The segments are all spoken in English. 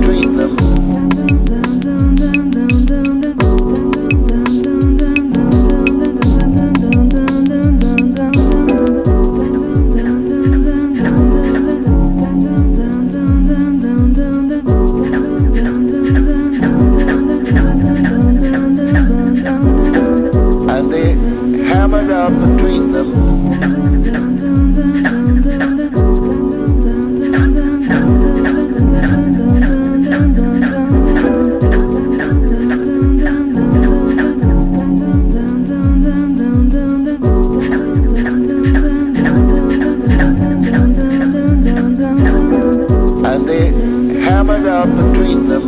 between them. up between them.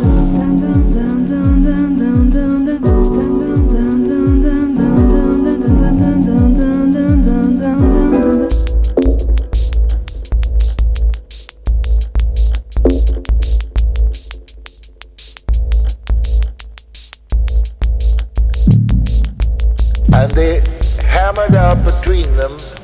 and they hammered out between them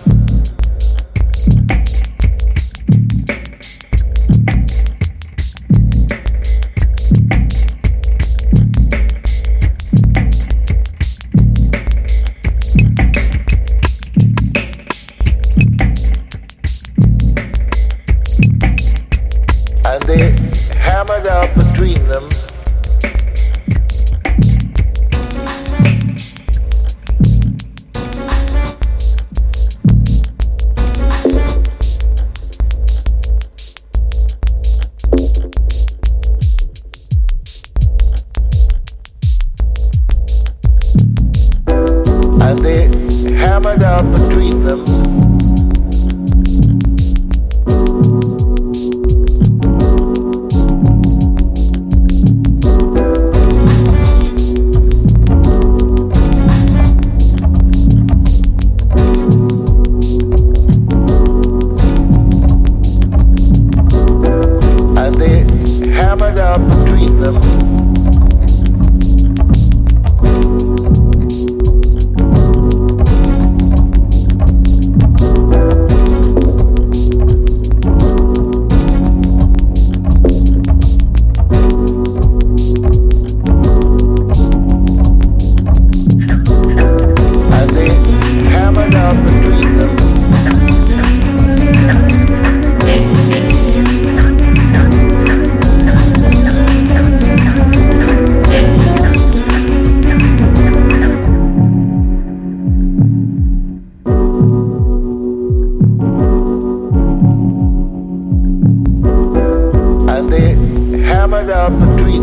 they hammered out between them.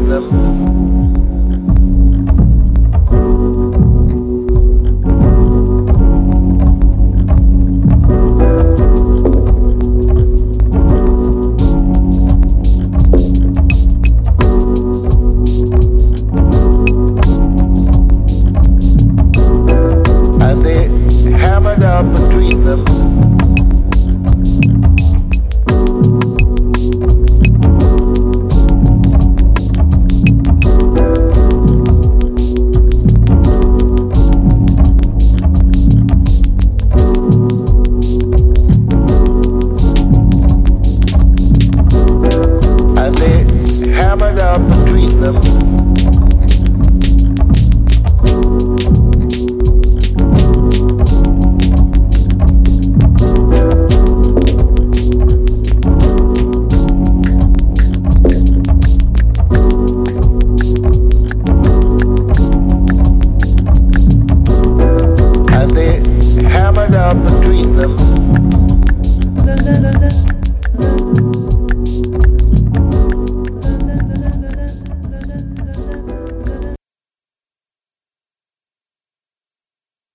katıldım.